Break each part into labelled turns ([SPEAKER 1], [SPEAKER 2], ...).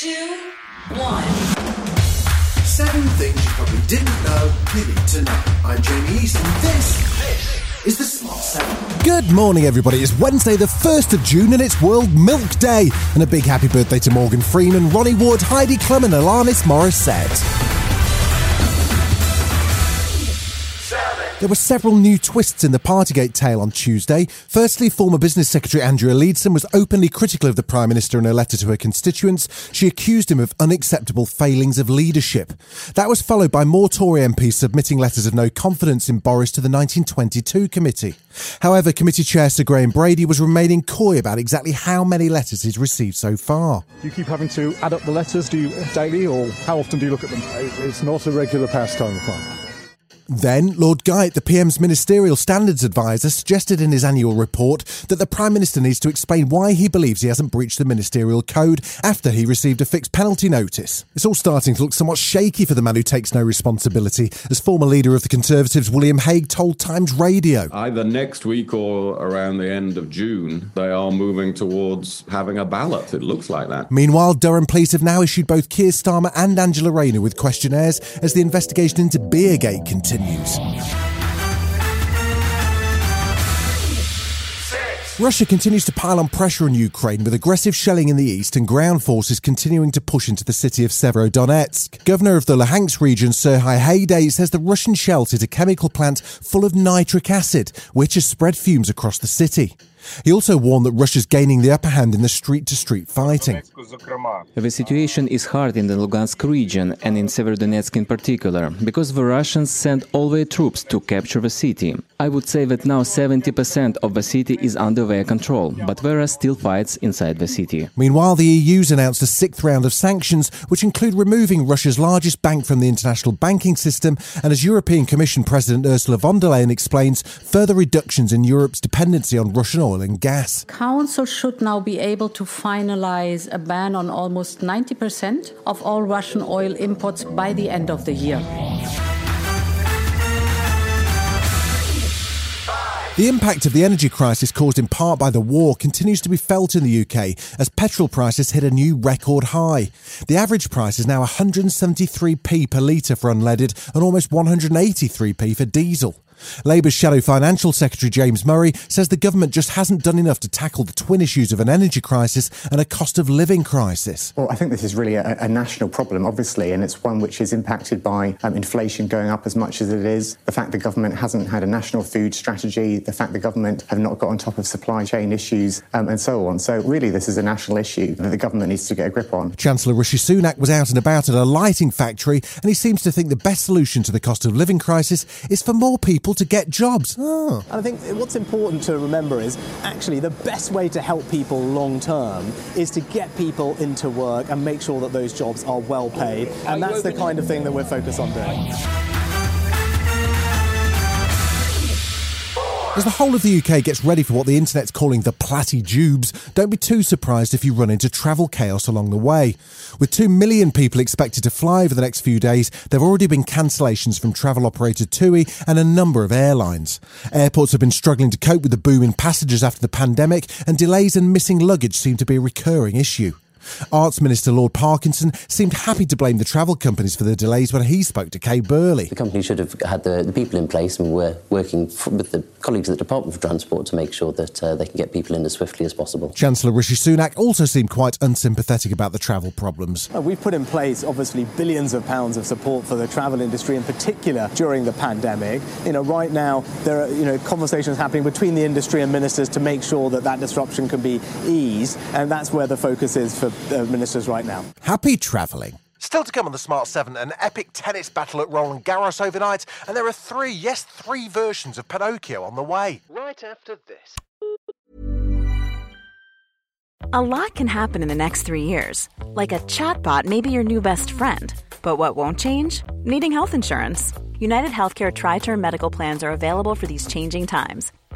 [SPEAKER 1] two, one.
[SPEAKER 2] Seven things you probably didn't know you need to know. I'm Jamie East, and this, this is the Smart 7.
[SPEAKER 3] Good morning, everybody. It's Wednesday, the 1st of June, and it's World Milk Day. And a big happy birthday to Morgan Freeman, Ronnie Wood, Heidi Klum, and Alanis Morissette. There were several new twists in the Partygate tale on Tuesday. Firstly, former Business Secretary Andrea Leadsom was openly critical of the Prime Minister in a letter to her constituents. She accused him of unacceptable failings of leadership. That was followed by more Tory MPs submitting letters of no confidence in Boris to the 1922 committee. However, committee chair Sir Graham Brady was remaining coy about exactly how many letters he's received so far.
[SPEAKER 4] Do you keep having to add up the letters do you, daily, or how often do you look at them?
[SPEAKER 5] It's not a regular pastime of mine.
[SPEAKER 3] Then, Lord Geidt, the PM's ministerial standards advisor, suggested in his annual report that the Prime Minister needs to explain why he believes he hasn't breached the ministerial code after he received a fixed penalty notice. It's all starting to look somewhat shaky for the man who takes no responsibility, as former leader of the Conservatives, William Hague, told Times Radio.
[SPEAKER 6] Either next week or around the end of June, they are moving towards having a ballot. It looks like that.
[SPEAKER 3] Meanwhile, Durham Police have now issued both Keir Starmer and Angela Rayner with questionnaires as the investigation into Beergate continues. Russia continues to pile on pressure on Ukraine with aggressive shelling in the east and ground forces continuing to push into the city of Severodonetsk. Governor of the Luhansk region, Serhiy Haidai, says the Russian shells hit a chemical plant full of nitric acid, which has spread fumes across the city. He also warned that Russia's gaining the upper hand in the street to street fighting.
[SPEAKER 7] The situation is hard in the Lugansk region and in Severodonetsk in particular, because the Russians sent all their troops to capture the city. I would say that now 70% of the city is under their control, but there are still fights inside the city.
[SPEAKER 3] Meanwhile, the EU's announced a sixth round of sanctions, which include removing Russia's largest bank from the international banking system, and as European Commission President Ursula von der Leyen explains, further reductions in Europe's dependency on Russian oil and gas.
[SPEAKER 8] Council should now be able to finalize a ban on almost 90% of all Russian oil imports by the end of the year.
[SPEAKER 3] The impact of the energy crisis caused in part by the war continues to be felt in the UK as petrol prices hit a new record high. The average price is now 173p per litre for unleaded and almost 183p for diesel. Labour's Shadow Financial Secretary James Murray says the government just hasn't done enough to tackle the twin issues of an energy crisis and a cost of living crisis.
[SPEAKER 9] Well, I think this is really a, a national problem, obviously, and it's one which is impacted by um, inflation going up as much as it is, the fact the government hasn't had a national food strategy, the fact the government have not got on top of supply chain issues, um, and so on. So, really, this is a national issue that the government needs to get a grip on.
[SPEAKER 3] Chancellor Rishi Sunak was out and about at a lighting factory, and he seems to think the best solution to the cost of living crisis is for more people to get jobs. Oh.
[SPEAKER 10] And I think what's important to remember is actually the best way to help people long term is to get people into work and make sure that those jobs are well paid. And that's the kind of thing that we're focused on doing.
[SPEAKER 3] As the whole of the UK gets ready for what the internet's calling the Platty Jubes, don't be too surprised if you run into travel chaos along the way. With 2 million people expected to fly over the next few days, there have already been cancellations from travel operator TUI and a number of airlines. Airports have been struggling to cope with the boom in passengers after the pandemic, and delays and missing luggage seem to be a recurring issue. Arts Minister Lord Parkinson seemed happy to blame the travel companies for the delays when he spoke to Kay Burley.
[SPEAKER 11] The company should have had the, the people in place and we're working f- with the colleagues at the Department for Transport to make sure that uh, they can get people in as swiftly as possible.
[SPEAKER 3] Chancellor Rishi Sunak also seemed quite unsympathetic about the travel problems.
[SPEAKER 10] Uh, we've put in place, obviously, billions of pounds of support for the travel industry, in particular during the pandemic. You know, right now there are you know conversations happening between the industry and ministers to make sure that that disruption can be eased, and that's where the focus is for uh, ministers right now.
[SPEAKER 3] Happy travelling.
[SPEAKER 12] Still to come on the Smart 7, an epic tennis battle at Roland Garros overnight, and there are three, yes, three versions of Pinocchio on the way.
[SPEAKER 1] Right after this.
[SPEAKER 13] A lot can happen in the next three years. Like a chatbot may be your new best friend. But what won't change? Needing health insurance. United Healthcare Tri Term Medical Plans are available for these changing times.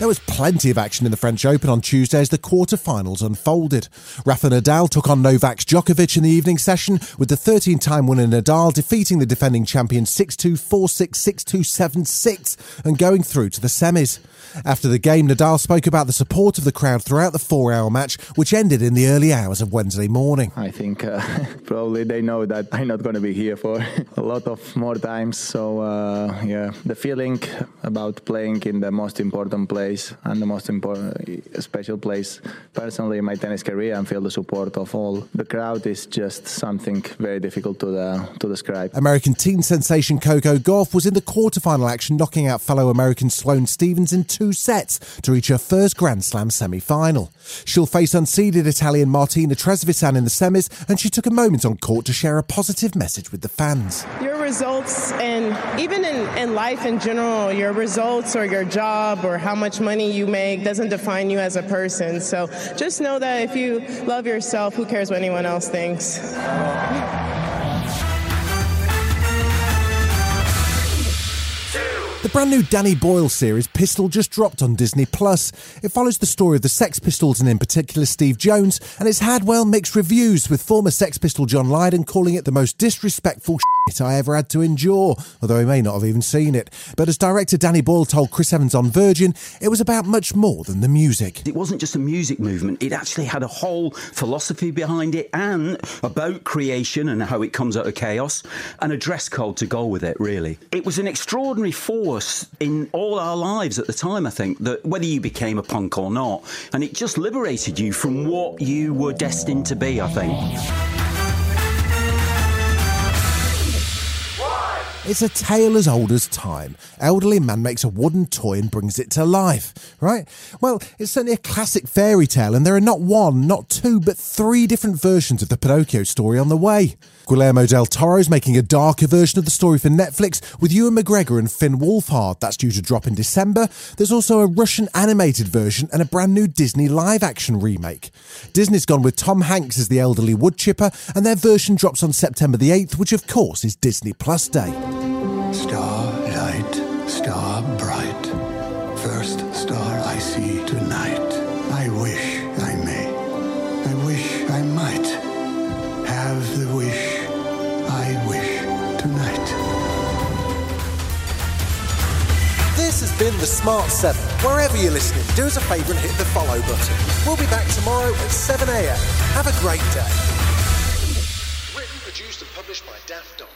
[SPEAKER 3] There was plenty of action in the French Open on Tuesday as the quarter-finals unfolded. Rafa Nadal took on Novak Djokovic in the evening session, with the 13-time winner Nadal defeating the defending champion 6-2, 4-6, 6-2, 7-6 and going through to the semis. After the game, Nadal spoke about the support of the crowd throughout the four-hour match, which ended in the early hours of Wednesday morning.
[SPEAKER 14] I think uh, probably they know that I'm not going to be here for a lot of more times. So uh, yeah, the feeling about playing in the most important place and the most important special place personally in my tennis career and feel the support of all the crowd is just something very difficult to the, to describe.
[SPEAKER 3] American teen sensation Coco Gauff was in the quarterfinal action, knocking out fellow American Sloane Stevens in two sets to reach her first Grand Slam semi-final. She'll face unseeded Italian Martina Trevisan in the semis, and she took a moment on court to share a positive message with the fans.
[SPEAKER 15] Your results, and even in, in life in general, your results or your job or how much money you make doesn't define you as a person. So just know that if you love yourself, who cares what anyone else thinks?
[SPEAKER 3] The brand new Danny Boyle series Pistol just dropped on Disney Plus. It follows the story of the Sex Pistols and in particular Steve Jones, and it's had well mixed reviews with former Sex Pistol John Lydon calling it the most disrespectful shit I ever had to endure, although he may not have even seen it. But as director Danny Boyle told Chris Evans on Virgin, it was about much more than the music.
[SPEAKER 16] It wasn't just a music movement, it actually had a whole philosophy behind it and about creation and how it comes out of chaos and a dress code to go with it, really. It was an extraordinary force in all our lives at the time, I think, that whether you became a punk or not, and it just liberated you from what you were destined to be, I think.
[SPEAKER 3] It's a tale as old as time. Elderly man makes a wooden toy and brings it to life, right? Well, it's certainly a classic fairy tale, and there are not one, not two, but three different versions of the Pinocchio story on the way. Guillermo del Toro's making a darker version of the story for Netflix with Ewan McGregor and Finn Wolfhard. That's due to drop in December. There's also a Russian animated version and a brand new Disney live action remake. Disney's gone with Tom Hanks as the elderly wood chipper, and their version drops on September the 8th, which of course is Disney Plus Day.
[SPEAKER 17] Starlight, star bright, first star I see tonight. I wish I may, I wish I might have the wish I wish tonight.
[SPEAKER 12] This has been The Smart 7. Wherever you're listening, do us a favour and hit the follow button. We'll be back tomorrow at 7am. Have a great day. Written, produced and published by Daft Doris.